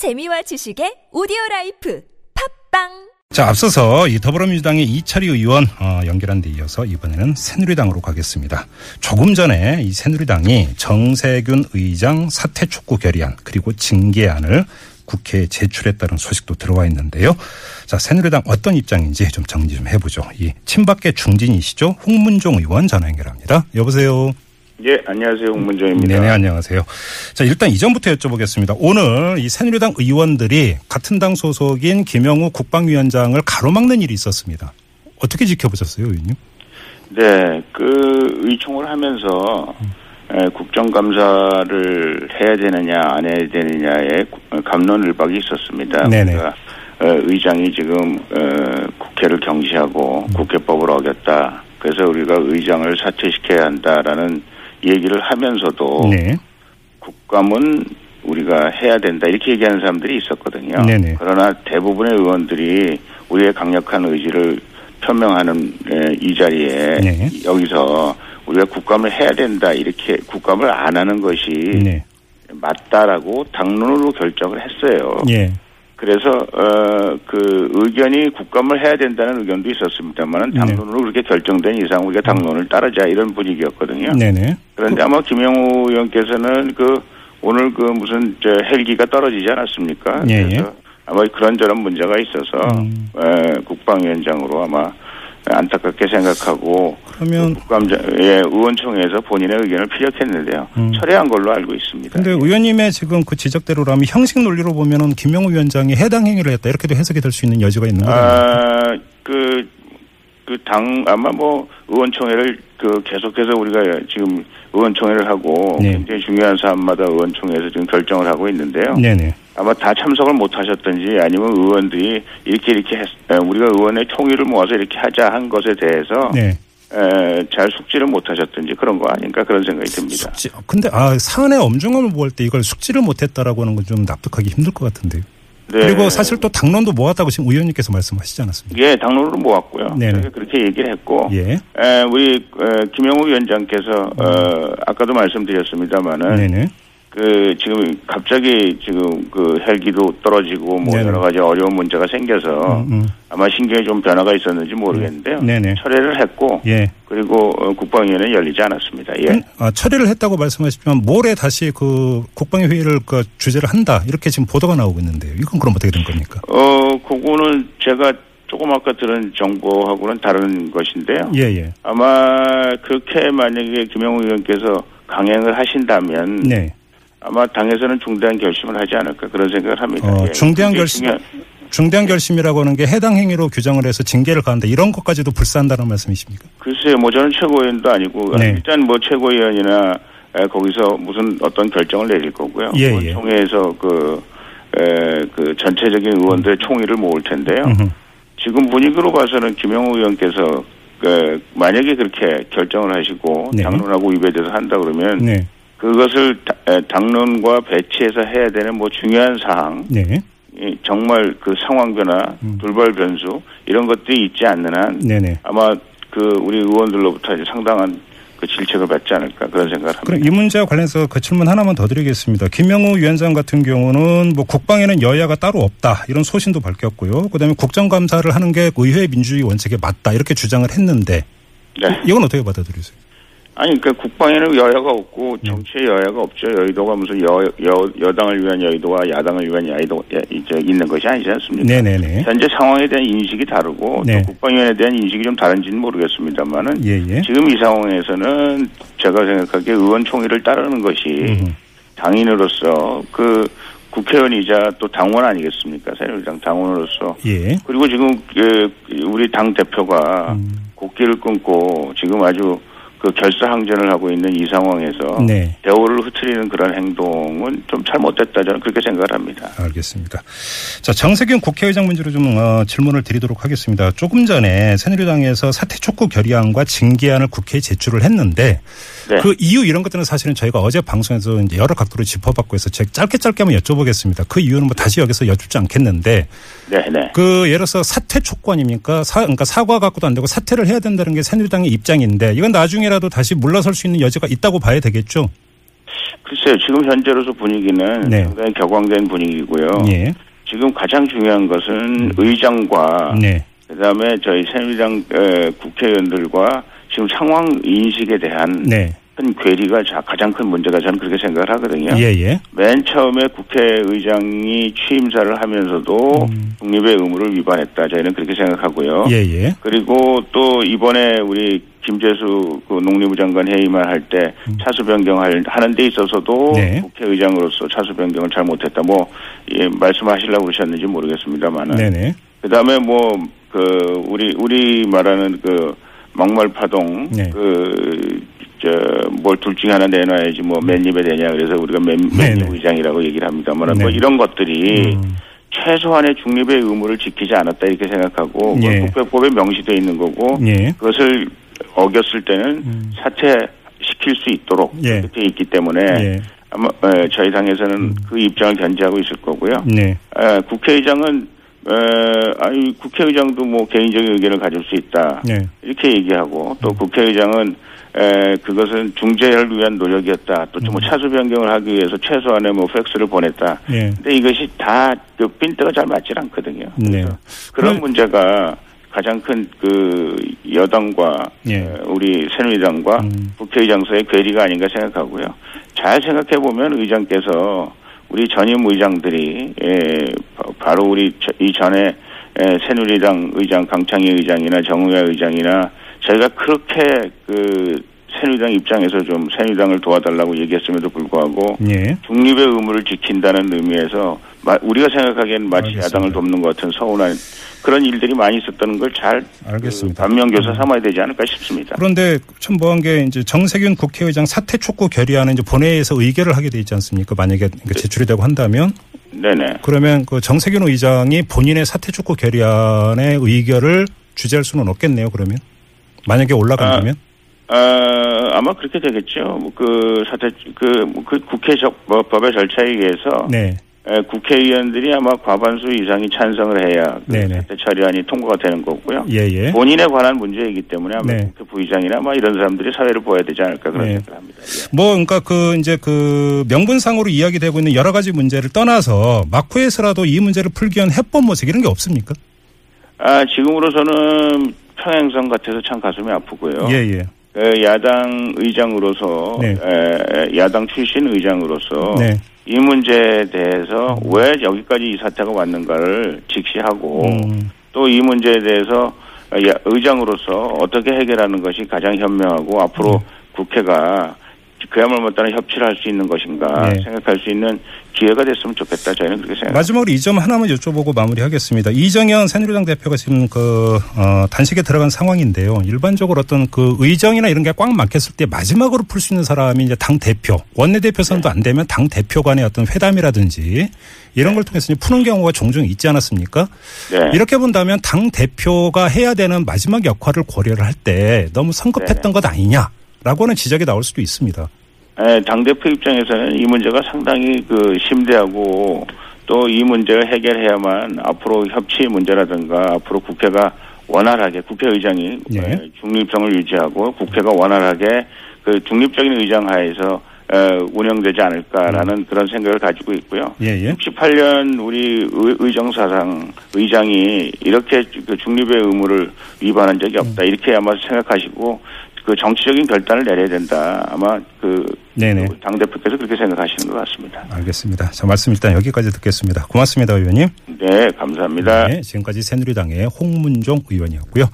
재미와 지식의 오디오 라이프 팟빵 자, 앞서서 이 더불어민주당의 이철희 의원 어, 연결한 데 이어서 이번에는 새누리당으로 가겠습니다. 조금 전에 이 새누리당이 정세균 의장 사퇴 촉구 결의안 그리고 징계안을 국회에 제출했다는 소식도 들어와 있는데요. 자, 새누리당 어떤 입장인지 좀 정리 좀 해보죠. 이 친박계 중진이시죠? 홍문종 의원 전화 연결합니다. 여보세요. 예, 안녕하세요. 홍문종입니다. 네네, 안녕하세요. 자, 일단 이전부터 여쭤보겠습니다. 오늘 이 새누리당 의원들이 같은 당 소속인 김영우 국방위원장을 가로막는 일이 있었습니다. 어떻게 지켜보셨어요, 의원님? 네, 그 의총을 하면서 에, 국정감사를 해야 되느냐 안 해야 되느냐의 감론을박이 있었습니다. 네네. 그러니까 어, 의장이 지금 어, 국회를 경시하고 국회법을 어겼다. 그래서 우리가 의장을 사퇴시켜야 한다라는 얘기를 하면서도 네. 국감은 우리가 해야 된다 이렇게 얘기하는 사람들이 있었거든요. 네네. 그러나 대부분의 의원들이 우리의 강력한 의지를 표명하는 에, 이 자리에 네. 여기서 우리가 국감을 해야 된다 이렇게 국감을 안 하는 것이 네. 맞다라고 당론으로 결정을 했어요. 예. 그래서 어, 그 의견이 국감을 해야 된다는 의견도 있었습니다만은 네. 당론으로 그렇게 결정된 이상 우리가 당론을 따르자 이런 분위기였거든요. 네네. 그런데 아마 김영우 의원께서는 그 오늘 그 무슨 저 헬기가 떨어지지 않았습니까? 예, 그래서 아마 그런저런 문제가 있어서 음. 에, 국방위원장으로 아마 안타깝게 생각하고 그러면 국감장 예, 의원총회에서 본인의 의견을 피력했는데요. 음. 철회한 걸로 알고 있습니다. 근데 의원님의 지금 그 지적대로라면 형식 논리로 보면은 김영우 위원장이 해당 행위를 했다 이렇게도 해석이 될 수 있는 여지가 있는 거예요. 아, 그, 그 당, 아마 뭐, 의원총회를 그 계속해서 우리가 지금 의원총회를 하고 네. 굉장히 중요한 사안마다 의원총회에서 지금 결정을 하고 있는데요. 네네. 아마 다 참석을 못 하셨던지 아니면 의원들이 이렇게 이렇게 했, 에, 우리가 의원의 총의를 모아서 이렇게 하자 한 것에 대해서 네. 에, 잘 숙지를 못 하셨던지 그런 거 아닌가 그런 생각이 듭니다. 숙지. 근데 아 사안의 엄중함을 볼때 이걸 숙지를 못 했다라고 하는 건 좀 납득하기 힘들 것 같은데요. 네. 그리고 사실 또 당론도 모았다고 지금 의원님께서 말씀하시지 않았습니까? 예, 당론으로 모았고요. 네네. 그래서 그렇게 얘기를 했고 예. 에, 우리 에, 김영우 위원장께서 어, 아까도 말씀드렸습니다마는 네네. 그 지금 갑자기 지금 그 헬기도 떨어지고 뭐 네네. 여러 가지 어려운 문제가 생겨서 음, 음. 아마 신경에 좀 변화가 있었는지 모르겠는데요. 네네. 철회를 했고 예. 그리고 어, 국방위원회는 열리지 않았습니다. 예. 음, 아, 처리를 했다고 말씀하시지만 모레 다시 그 국방위 회의를 그 주제를 한다 이렇게 지금 보도가 나오고 있는데요. 이건 그럼 어떻게 된 겁니까? 어, 그거는 제가 조금 아까 들은 정보하고는 다른 것인데요. 예 예. 아마 그렇게 만약에 김영우 의원께서 강행을 하신다면 네. 아마 당에서는 중대한 결심을 하지 않을까 그런 생각을 합니다. 어, 예. 중대한 결심. 중요한- 중대한 결심이라고 하는 게 해당 행위로 규정을 해서 징계를 가한다 이런 것까지도 불사한다는 말씀이십니까? 글쎄요, 뭐 저는 최고위원도 아니고 네. 일단 뭐 최고위원이나 에, 거기서 무슨 어떤 결정을 내릴 거고요. 예, 뭐 예. 총회에서 그, 에, 그 전체적인 의원들의 총의를 모을 텐데요. 음흠. 지금 분위기로 봐서는 김영우 의원께서 그 만약에 그렇게 결정을 하시고 네. 당론하고 위배돼서 한다 그러면 네. 그것을 당론과 배치해서 해야 되는 뭐 중요한 사항, 네. 이 정말 그 상황 변화, 음. 돌발 변수 이런 것들이 있지 않는 한 네네. 아마 그 우리 의원들로부터 이제 상당한 그 질책을 받지 않을까 그런 생각을 합니다. 그럼 이 문제와 관련해서 그 질문 하나만 더 드리겠습니다. 김영우 위원장 같은 경우는 뭐 국방에는 여야가 따로 없다 이런 소신도 밝혔고요. 그다음에 국정감사를 하는 게 의회 민주주의 원칙에 맞다 이렇게 주장을 했는데 네. 이건 어떻게 받아들이세요? 아니 그러니까 국방에는 여야가 없고 네. 정치에 여야가 없죠. 여의도가 무슨 여, 여 여당을 위한 여의도와 야당을 위한 야의도 야- 이제 있는 것이 아니지 않습니까? 네네네. 현재 상황에 대한 인식이 다르고 네. 또 국방위원회에 대한 인식이 좀 다른지는 모르겠습니다만은 예예. 지금 이 상황에서는 제가 생각하기에 의원 총회를 따르는 것이 음. 당인으로서 그 국회의원이자 또 당원 아니겠습니까? 새누리당 당원으로서 예. 그리고 지금 그 우리 당 대표가 음. 곡기를 끊고 지금 아주 그 결사항전을 하고 있는 이 상황에서 네. 대우를 흐트리는 그런 행동은 좀 잘못됐다 저는 그렇게 생각을 합니다. 알겠습니다. 자, 정세균 국회의장 문제로 좀 어, 질문을 드리도록 하겠습니다. 조금 전에 새누리당에서 사퇴 촉구 결의안과 징계안을 국회에 제출을 했는데 네. 그 이유 이런 것들은 사실은 저희가 어제 방송에서 이제 여러 각도로 짚어봤고 해서 제가 짧게 짧게 한번 여쭤보겠습니다. 그 이유는 뭐 다시 여기서 여쭙지 않겠는데 네, 네. 그 예를 들어서 사퇴 촉구 아닙니까? 사, 그러니까 사과 갖고도 안 되고 사퇴를 해야 된다는 게 새누리당의 입장인데 이건 나중에 라도 다시 물러설 수 있는 여지가 있다고 봐야 되겠죠. 글쎄요, 지금 현재로서 분위기는 네. 상당히 격앙된 분위기고요. 예. 지금 가장 중요한 것은 의장과 네. 그다음에 저희 새누리당 에, 국회의원들과 지금 상황 인식에 대한 네. 큰 괴리가 자- 가장 큰 문제가 저는 그렇게 생각을 하거든요. 예, 예. 맨 처음에 국회의장이 취임사를 하면서도 음. 독립의 의무를 위반했다. 저희는 그렇게 생각하고요. 예, 예. 그리고 또 이번에 우리 김재수 그 농림부 장관 회의만 할 때 차수 변경할 하는 데 있어서도 음. 네. 국회의장으로서 차수 변경을 잘 못했다. 뭐 예, 말씀하시려고 그러셨는지 모르겠습니다만은 네네. 그다음에 뭐 그 우리 우리 말하는 그 막말 파동 네. 그 저뭘 둘 중에 하나 내놔야지 뭐 맨입에 되냐 그래서 우리가 맨. 맨입 의장이라고 얘기를 합니다만 네. 뭐 이런 것들이 음. 최소한의 중립의 의무를 지키지 않았다 이렇게 생각하고 예. 국회법에 명시되어 있는 거고 예. 그것을 어겼을 때는 음. 사퇴시킬 수 있도록 예. 이렇게 있기 때문에 예. 아마 에, 저희 당에서는 음. 그 입장을 견지하고 있을 거고요. 네. 에, 국회의장은 에, 아니 국회의장도 뭐 개인적인 의견을 가질 수 있다 네. 이렇게 얘기하고 음. 또 국회의장은 에, 그것은 중재를 위한 노력이었다 또 음. 뭐 차수 변경을 하기 위해서 최소한의 뭐 팩스를 보냈다. 예. 근데 이것이 다그 핀트가 잘 맞질 않거든요. 네. 그런 그럼- 문제가 가장 큰 그 여당과 예. 에, 우리 새누리당과 음. 국회의장서의 괴리가 아닌가 생각하고요. 잘 생각해 보면 의장께서 우리 전임 의장들이 에, 바- 바로 우리 저- 이 전에 에, 새누리당 의장 강창희 의장이나 정우야 의장이나 저희가 그렇게 그 새누리당 입장에서 좀 새누리당을 도와달라고 얘기했음에도 불구하고 예. 중립의 의무를 지킨다는 의미에서 마- 우리가 생각하기엔 마치 알겠습니다. 야당을 돕는 것 같은 서운한 그런 일들이 많이 있었다는 걸 잘 알겠습니다. 반면교사 삼아야 되지 않을까 싶습니다. 그런데 참 뭐한 게 이제 정세균 국회의장 사퇴 촉구 결의안은 이제 본회의에서 의결을 하게 돼 있지 않습니까? 만약에 제출이 되고 한다면 네네. 그러면 그 정세균 의장이 본인의 사퇴 촉구 결의안의 의결을 주재할 수는 없겠네요. 그러면 만약에 올라간다면 어, 아마 그렇게 되겠죠. 뭐그 사태 그, 뭐그 국회적 뭐 법의 절차에 의해서 네, 에, 국회의원들이 아마 과반수 이상이 찬성을 해야 그 처리안이 통과가 되는 거고요. 예, 예. 본인에 관한 문제이기 때문에 아마 네. 국회 부의장이나 뭐 이런 사람들이 사회를 보아야 되지 않을까 그런 네. 생각을 합니다. 예. 뭐 그러니까 그 이제 그 명분상으로 이야기되고 있는 여러 가지 문제를 떠나서 마쿠에서라도 이 문제를 풀기 위한 해법 모색 이런 게 없습니까? 아, 지금으로서는 평행선 같아서 참 가슴이 아프고요. 예, 예. 그 야당 의장으로서 네. 에, 야당 출신 의장으로서 네. 이 문제에 대해서 왜 여기까지 이 사태가 왔는가를 직시하고 음, 또이 문제에 대해서 야- 의장으로서 어떻게 해결하는 것이 가장 현명하고 앞으로 네. 국회가 그야말로 못다는 협치를 할 수 있는 것인가 네. 생각할 수 있는 기회가 됐으면 좋겠다 저희는 그렇게 생각합니다. 마지막으로 이 점 하나만 여쭤보고 마무리하겠습니다. 이정현 새누리당 대표가 지금 그 어, 단식에 들어간 상황인데요. 일반적으로 어떤 그 의정이나 이런 게 꽉 막혔을 때 마지막으로 풀 수 있는 사람이 이제 당 대표, 원내 대표 선도 안 되면 당 대표 간의 어떤 회담이라든지 이런 걸 통해서 푸는 경우가 종종 있지 않았습니까? 네. 이렇게 본다면 당 대표가 해야 되는 마지막 역할을 고려를 할 때 너무 성급했던 것 아니냐 라고 하는 지적이 나올 수도 있습니다. 예, 당대표 입장에서는 이 문제가 상당히 그 심대하고 또 이 문제를 해결해야만 앞으로 협치 문제라든가 앞으로 국회가 원활하게 국회의장이 예. 예, 중립성을 유지하고 국회가 원활하게 그 중립적인 의장 하에서 어, 운영되지 않을까라는 그런 생각을 가지고 있고요. 예, 예. 68년 우리 의- 의정사상 의장이 이렇게 그 중립의 의무를 위반한 적이 없다. 이렇게 아마 생각하시고 그 정치적인 결단을 내려야 된다. 아마 그 네네. 당 대표께서 그렇게 생각하시는 것 같습니다. 알겠습니다. 자, 말씀 일단 여기까지 듣겠습니다. 고맙습니다, 의원님. 네, 감사합니다. 네, 지금까지 새누리당의 홍문종 의원이었고요.